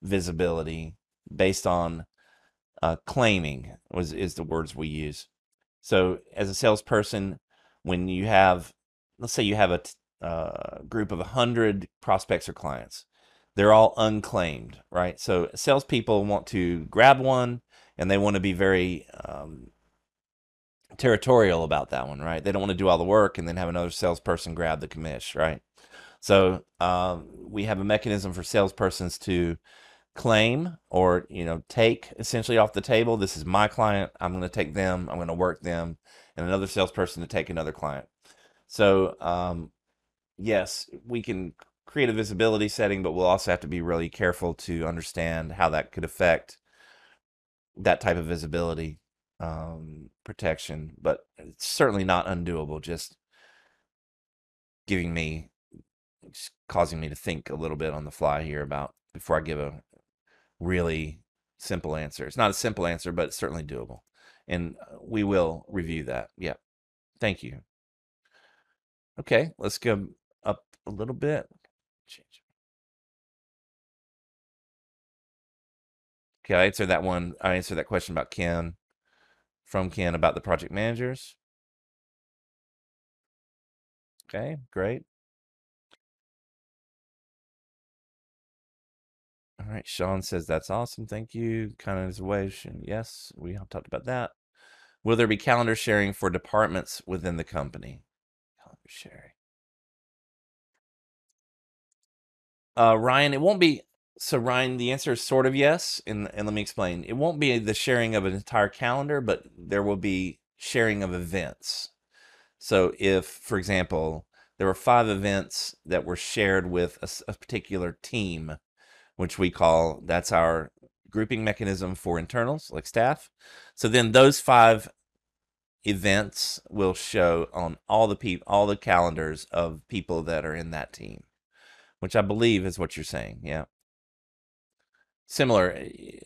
visibility based on uh, claiming was is the words we use. So as a salesperson, when you have, let's say you have a uh, group of a hundred prospects or clients, they're all unclaimed, right? So salespeople want to grab one and they want to be very um, territorial about that one, right? They don't want to do all the work and then have another salesperson grab the commish, right? So um, we have a mechanism for salespersons to claim or you know take essentially off the table this is my client i'm going to take them i'm going to work them and another salesperson to take another client so um, yes we can create a visibility setting but we'll also have to be really careful to understand how that could affect that type of visibility um, protection but it's certainly not undoable just giving me just causing me to think a little bit on the fly here about before i give a really simple answer. It's not a simple answer, but it's certainly doable. And uh, we will review that. Yeah. Thank you. Okay, let's go up a little bit. Okay, I answered that one. I answered that question about Ken from Ken about the project managers. Okay, great. All right, Sean says that's awesome. Thank you. Kind of evaluation. Yes, we have talked about that. Will there be calendar sharing for departments within the company? Calendar sharing. Uh, Ryan, it won't be. So, Ryan, the answer is sort of yes, and and let me explain. It won't be the sharing of an entire calendar, but there will be sharing of events. So, if, for example, there were five events that were shared with a, a particular team, which we call that's our grouping mechanism for internals like staff. So then those five events will show on all the people all the calendars of people that are in that team, which I believe is what you're saying. Yeah. Similar eh,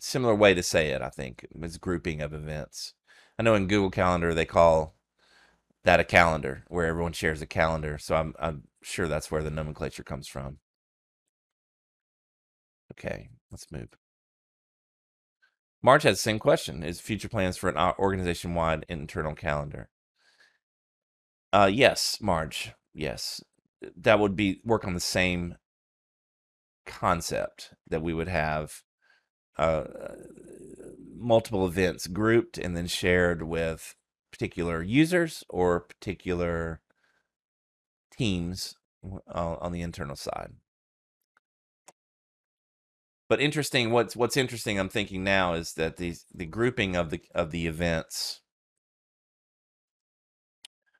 similar way to say it, I think, is grouping of events. I know in Google Calendar they call that a calendar where everyone shares a calendar. So I'm I'm sure that's where the nomenclature comes from. Okay, let's move. Marge has the same question. Is future plans for an organization-wide internal calendar? Uh, yes, Marge. Yes, that would be work on the same concept that we would have uh, multiple events grouped and then shared with particular users or particular teams uh, on the internal side. But interesting what's what's interesting i'm thinking now is that the the grouping of the of the events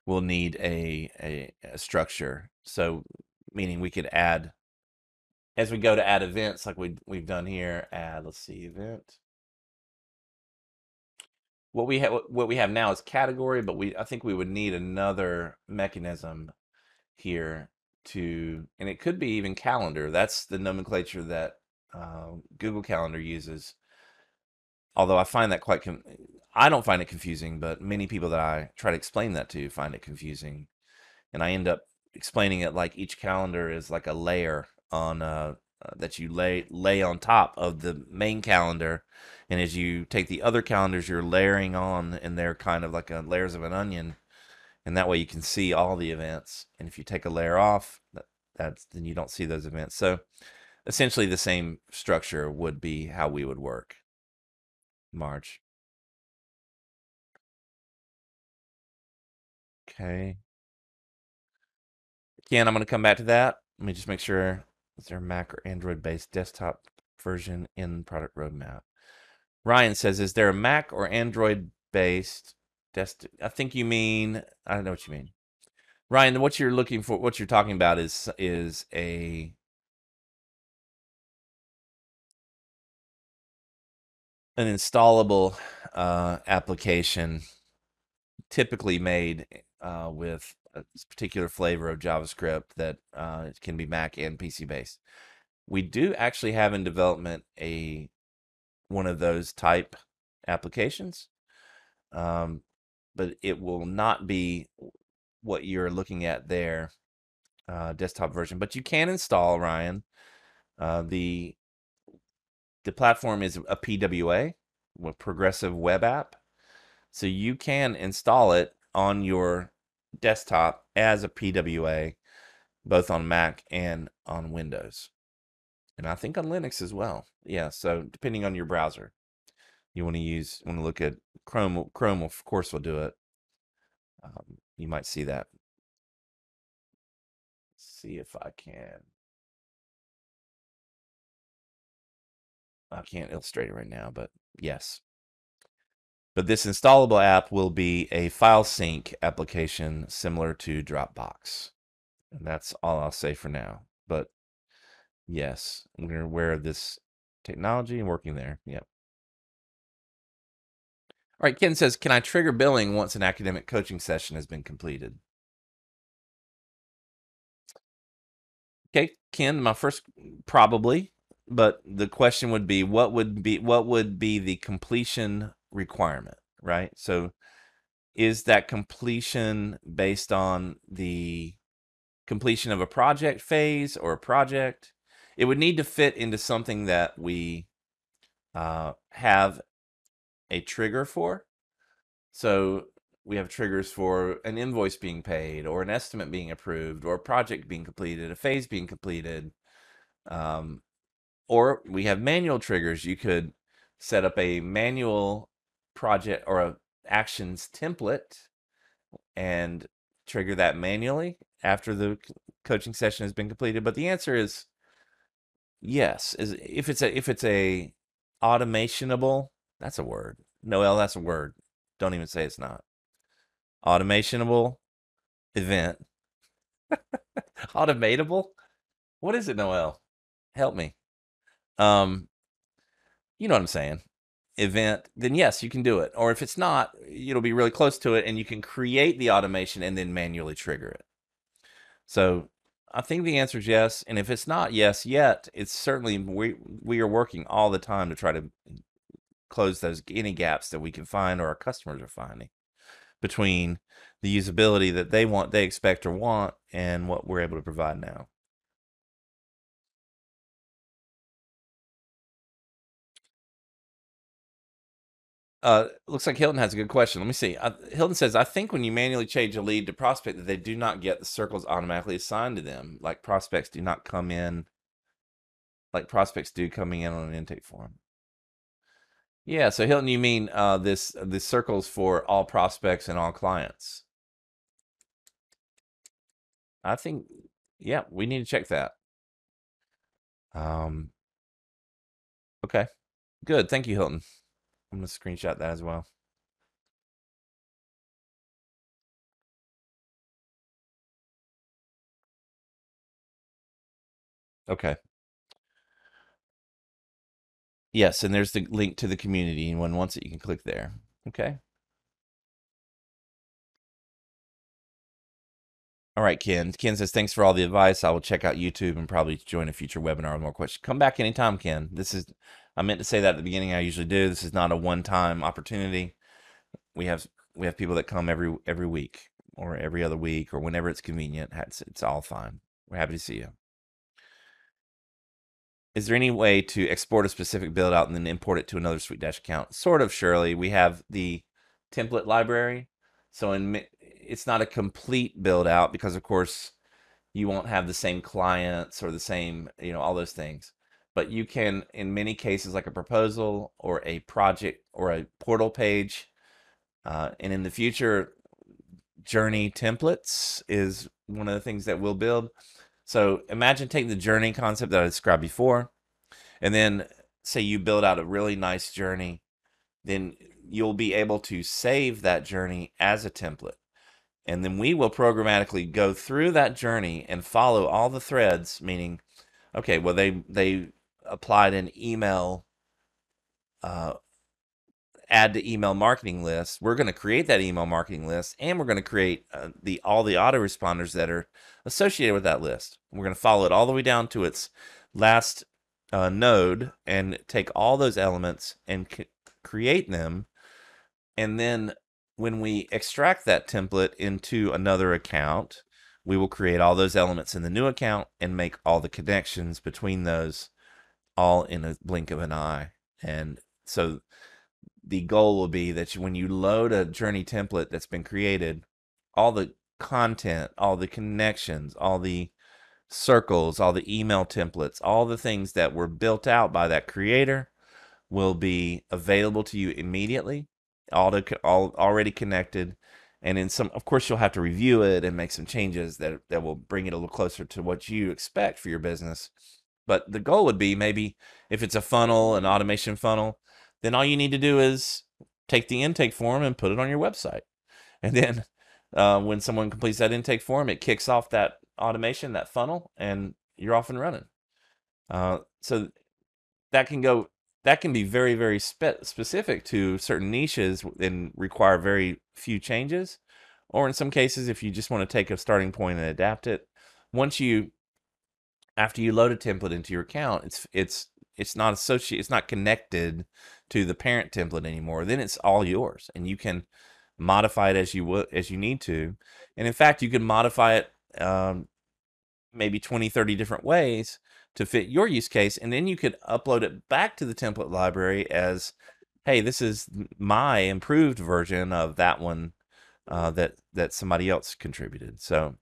will need a, a, a structure. So meaning we could add as we go to add events like we we've done here, add let's see event. What we have what we have now is category, but we I think we would need another mechanism here to and it could be even calendar. That's the nomenclature that uh, Google Calendar uses. Although I find that quite I don't find it confusing, but many people that I try to explain that to find it confusing. And I end up explaining it like each calendar is like a layer on uh, uh, that you lay lay on top of the main calendar. And as you take the other calendars you're layering on and they're kind of like layers of an onion. And that way you can see all the events. And if you take a layer off that, that's then you don't see those events. So essentially the same structure would be how we would work. March. Okay. Again i'm going to come back to that. Let me just make sure is there a Mac or Android based desktop version in product roadmap? Ryan says, is there a Mac or Android based desktop? I think you mean, I don't know what you mean. Ryan, what you're looking for, what you're talking about is is a an installable uh, application, typically made uh, with a particular flavor of JavaScript that uh, can be Mac and PC based. We do actually have in development a one of those type applications, um, but it will not be what you're looking at there, uh, desktop version. But you can install Ryan. Uh, the the platform is a PWA, a progressive web app, so you can install it on your desktop as a PWA, both on Mac and on Windows. And I think on Linux as well. Yeah, so depending on your browser, you want to use, want to look at Chrome. Chrome, of course, will do it. Um, you might see that. Let's see if I can. I can't illustrate it right now, but yes. But this installable app will be a file sync application similar to Dropbox. And that's all I'll say for now. But yes, we're aware of this technology and working there. Yep. All right, Ken says, can I trigger billing once an academic coaching session has been completed? Okay, Ken, my first probably, but the question would be what would be what would be the completion requirement, right? So is that completion based on the completion of a project phase or a project? It would need to fit into something that we uh, have a trigger for. So we have triggers for an invoice being paid or an estimate being approved or a project being completed, a phase being completed. Um, or we have manual triggers. You could set up a manual project or a actions template and trigger that manually after the coaching session has been completed but the answer is yes is if it's a if it's a automationable that's a word noel that's a word don't even say it's not automationable event. Automatable? What is it noel? Help me. Um you know what i'm saying event, then yes, you can do it. Or if it's not, it'll be really close to it and you can create the automation and then manually trigger it. So I think the answer is yes. And if it's not yes yet, it's certainly we we are working all the time to try to close those any gaps that we can find or our customers are finding between the usability that they want, they expect or want, and what we're able to provide now. Uh, looks like Hilton has a good question. Let me see. Uh, Hilton says, I think when you manually change a lead to prospect, that they do not get the circles automatically assigned to them. Like prospects do not come in, like prospects do coming in on an intake form. Yeah. So Hilton, you mean uh, this the circles for all prospects and all clients? I think, yeah, we need to check that. Um. Okay. Good. Thank you, Hilton. I'm going to screenshot that as well. Okay. Yes, and there's the link to the community. And when wants it, you can click there. Okay. All right, Ken. Ken says, thanks for all the advice. I will check out YouTube and probably join a future webinar with more questions. Come back anytime, Ken. This is, I meant to say that at the beginning. I usually do. This is not a one-time opportunity. We have we have people that come every every week or every other week or whenever it's convenient. It's, it's all fine. We're happy to see you. Is there any way to export a specific build out and then import it to another SuiteDash account? Sort of, Shirley. We have the template library. So in it's not a complete build out because of course you won't have the same clients or the same, you know, all those things. But you can, in many cases, like a proposal or a project or a portal page, uh, and in the future, journey templates is one of the things that we'll build. So imagine taking the journey concept that I described before, and then say you build out a really nice journey, then you'll be able to save that journey as a template. And then we will programmatically go through that journey and follow all the threads, meaning, okay, well, they, they applied an email uh, add to email marketing list. We're going to create that email marketing list and we're going to create uh, the all the autoresponders that are associated with that list. We're going to follow it all the way down to its last uh, node and take all those elements and create them. And then when we extract that template into another account, we will create all those elements in the new account and make all the connections between those all in a blink of an eye. And so the goal will be that when you load a journey template that's been created, all the content, all the connections, all the circles, all the email templates, all the things that were built out by that creator will be available to you immediately, all, to, all already connected. And in some, of course, you'll have to review it and make some changes that, that will bring it a little closer to what you expect for your business. But the goal would be maybe if it's a funnel, an automation funnel, then all you need to do is take the intake form and put it on your website. And then uh, when someone completes that intake form, it kicks off that automation, that funnel, and you're off and running. Uh, so that can go, that can be very, very spe- specific to certain niches and require very few changes. Or in some cases, if you just want to take a starting point and adapt it, once you, after you load a template into your account, it's it's it's not associated, it's not connected to the parent template anymore, then it's all yours and you can modify it as you would as you need to. And in fact, you can modify it um, maybe 20, 30 different ways to fit your use case. And then you could upload it back to the template library as, hey, this is my improved version of that one uh, that that somebody else contributed. So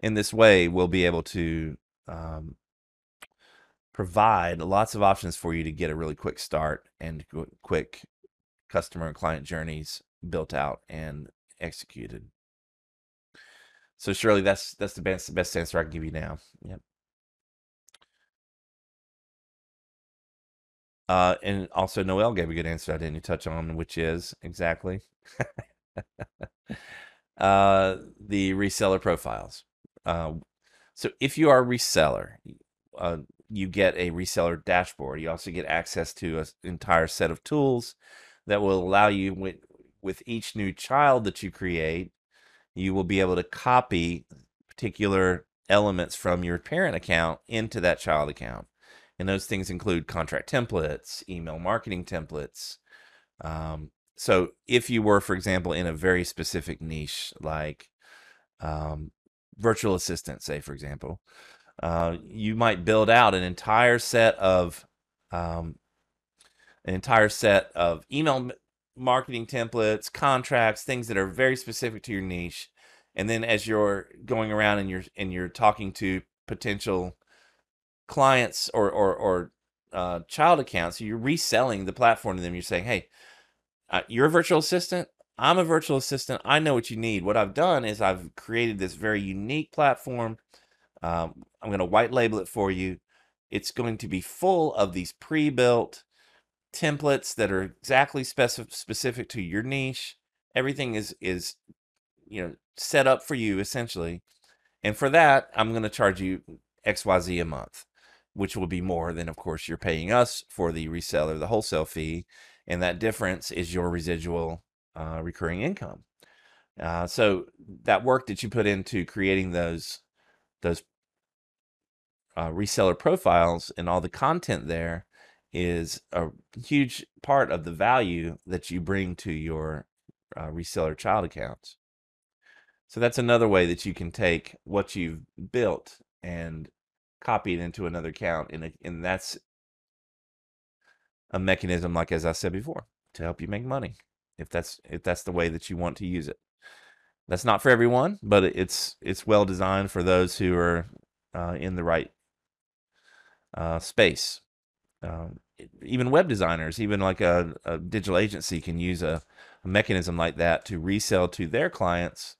in this way, we'll be able to um, provide lots of options for you to get a really quick start and quick customer and client journeys built out and executed. So Shirley that's that's the best best answer I can give you now. Yep. Uh, and also Noel gave a good answer I didn't touch on, which is exactly uh, the reseller profiles. Uh, so if you are a reseller, uh, you get a reseller dashboard. You also get access to an entire set of tools that will allow you with, with each new child that you create, you will be able to copy particular elements from your parent account into that child account. And those things include contract templates, email marketing templates. Um, so if you were, for example, in a very specific niche like um, virtual assistant, say, for example, uh, you might build out an entire set of um, an entire set of email marketing templates, contracts, things that are very specific to your niche. And then as you're going around and you're and you're talking to potential clients or or, or uh, child accounts, you're reselling the platform to them. You're saying, "Hey, uh, you're a virtual assistant. I'm a virtual assistant. I know what you need. What I've done is I've created this very unique platform um, I'm going to white label it for you. It's going to be full of these pre-built templates that are exactly specific specific to your niche. Everything is is you know set up for you essentially. And for that, I'm going to charge you XYZ a month. which will be more than, of course, you're paying us for the reseller, the wholesale fee. And that difference is your residual uh, recurring income. Uh, so that work that you put into creating those those uh, reseller profiles and all the content there is a huge part of the value that you bring to your uh, reseller child accounts. So that's another way that you can take what you've built and copy it into another account, and, and that's a mechanism, like as I said before, to help you make money if that's if that's the way that you want to use it. That's not for everyone, but it's it's well designed for those who are uh, in the right uh, space. Um, even web designers, even like a, a digital agency, can use a, a, mechanism like that to resell to their clients.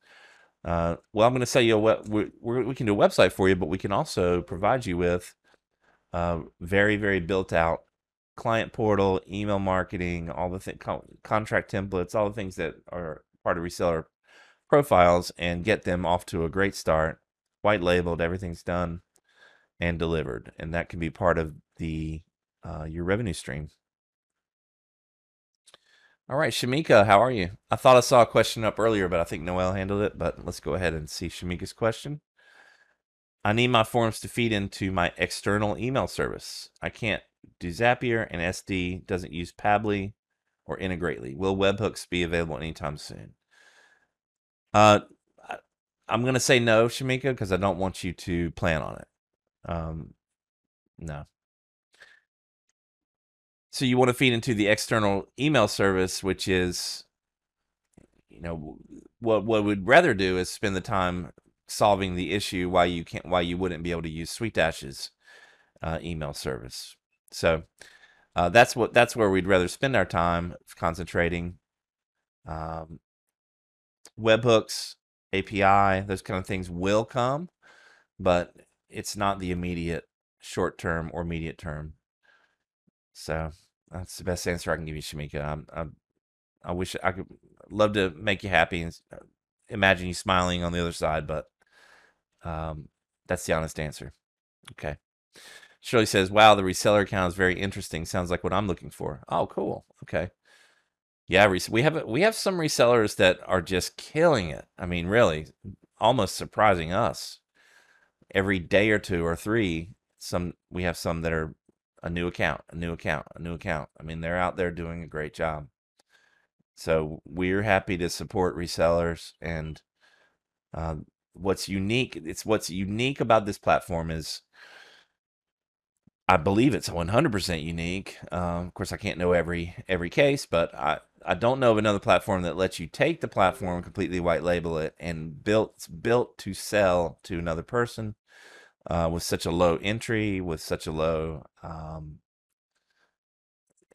Uh, well, I'm going to sell you a web. We, we can do a website for you, but we can also provide you with uh, very, very built out client portal, email marketing, all the th- con- contract templates, all the things that are part of reseller profiles, and get them off to a great start. White labeled, everything's done and delivered, and that can be part of the uh, your revenue stream. All right, Shamika, how are you? I thought I saw a question up earlier, but I think Noel handled it. But let's go ahead and see Shamika's question. I need my forms to feed into my external email service. I can't do Zapier, and SD doesn't use Pabbly or Integrately. Will webhooks be available anytime soon? Uh, I'm going to say no, Shamika, because I don't want you to plan on it. Um, no. So you want to feed into the external email service, which is, you know, what what we'd rather do is spend the time solving the issue why you can't why you wouldn't be able to use SuiteDash's uh, email service. So uh, that's what that's where we'd rather spend our time concentrating. Um, webhooks, API, those kind of things will come, but it's not the immediate short term or immediate term. So that's the best answer I can give you, Shamika. I'm, I'm, i wish I could love to make you happy and imagine you smiling on the other side, but um, that's the honest answer. Okay. Shirley says, "Wow, the reseller account is very interesting. Sounds like what I'm looking for." Oh, cool. Okay. Yeah, we have we have some resellers that are just killing it. I mean, really, almost surprising us. Every day or two or three, some we have some that are a new account, a new account, a new account. I mean, they're out there doing a great job. So we're happy to support resellers and uh, what's unique. It's what's unique about this platform is I believe it's 100% unique. Um, of course, I can't know every every case, but I I don't know of another platform that lets you take the platform, completely white label it, and built built to sell to another person uh, with such a low entry, with such a low, um,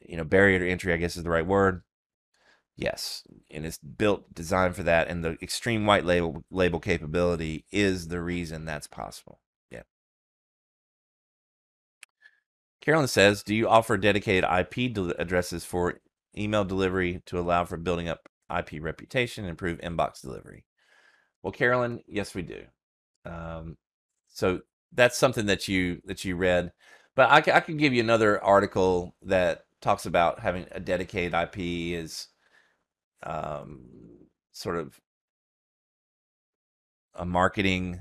you know, barrier to entry. I guess is the right word. Yes, and it's built designed for that, and the extreme white label label capability is the reason that's possible. Carolyn says, "Do you offer dedicated IP addresses for email delivery to allow for building up IP reputation and improve inbox delivery?" Well, Carolyn, yes, we do. Um, so that's something that you that you read, but I, I could give you another article that talks about having a dedicated IP is um, sort of a marketing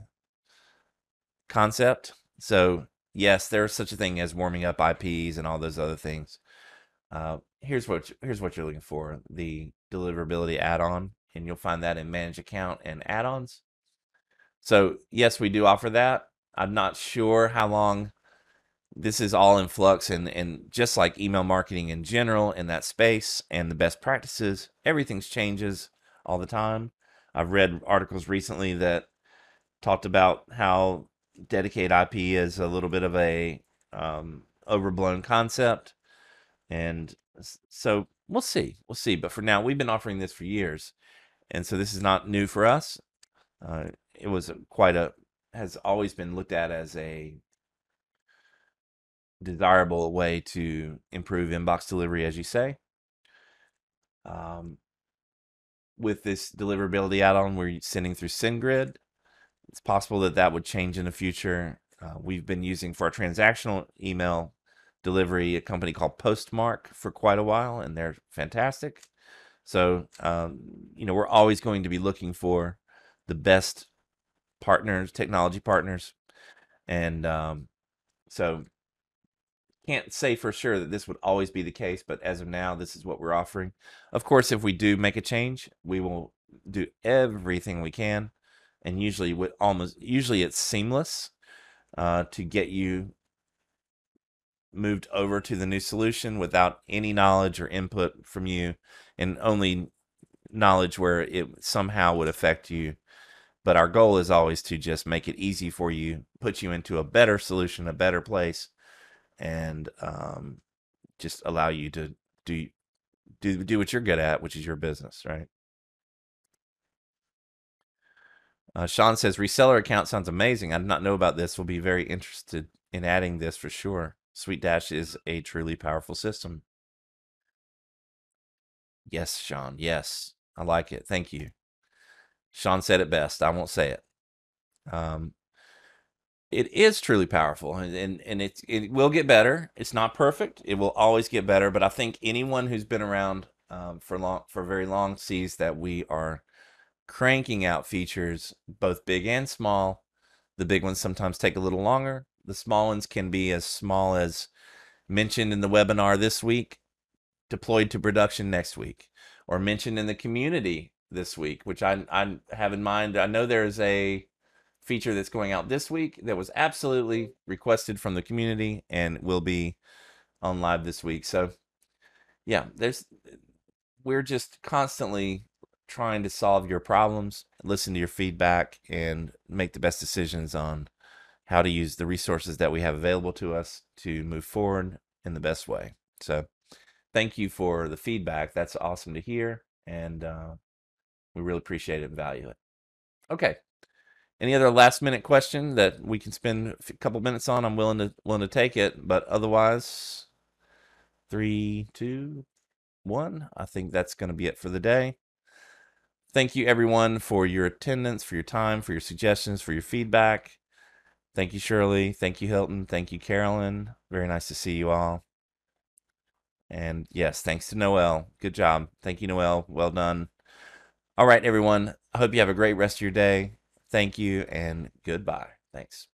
concept. So yes, there's such a thing as warming up IPs and all those other things. Uh, here's what here's what you're looking for: the deliverability add-on, and you'll find that in Manage Account and add-ons. So yes, we do offer that. I'm not sure how long this is all in flux, and and just like email marketing in general in that space and the best practices, everything's changes all the time. I've read articles recently that talked about how dedicated IP is a little bit of a um, overblown concept, and so we'll see, we'll see. But for now, we've been offering this for years, and so this is not new for us. Uh, it was quite a has always been looked at as a desirable way to improve inbox delivery, as you say. Um, with this deliverability add-on, we're sending through SendGrid it's possible that that would change in the future. Uh, we've been using for our transactional email delivery a company called Postmark for quite a while, and they're fantastic. So, um, you know, we're always going to be looking for the best partners, technology partners, and um, so can't say for sure that this would always be the case, but as of now, this is what we're offering. Of course, if we do make a change, we will do everything we can, and usually with almost usually it's seamless uh, to get you moved over to the new solution without any knowledge or input from you, and only knowledge where it somehow would affect you. But our goal is always to just make it easy for you, put you into a better solution, a better place, and um, just allow you to do do do what you're good at, which is your business, right? Uh, Sean says reseller account sounds amazing. I did not know about this. Will be very interested in adding this for sure. SuiteDash is a truly powerful system. Yes, Sean. Yes, I like it. Thank you. Sean said it best. I won't say it. Um, it is truly powerful, and and, and it it will get better. It's not perfect. It will always get better. But I think anyone who's been around um, for long for very long sees that we are cranking out features, both big and small. The big ones sometimes take a little longer. The small ones can be as small as mentioned in the webinar this week, deployed to production next week, or mentioned in the community this week, which I, I have in mind. I know there's a feature that's going out this week that was absolutely requested from the community and will be on live this week. So yeah, there's we're just constantly trying to solve your problems, listen to your feedback, and make the best decisions on how to use the resources that we have available to us to move forward in the best way. So, thank you for the feedback. That's awesome to hear, and uh, we really appreciate it and value it. Okay. Any other last minute question that we can spend a couple minutes on? I'm willing to willing to take it, but otherwise, three, two, one. I think that's going to be it for the day. Thank you, everyone, for your attendance, for your time, for your suggestions, for your feedback. Thank you, Shirley. Thank you, Hilton. Thank you, Carolyn. Very nice to see you all. And yes, thanks to Noel. Good job. Thank you, Noel. Well done. All right, everyone. I hope you have a great rest of your day. Thank you and goodbye. Thanks.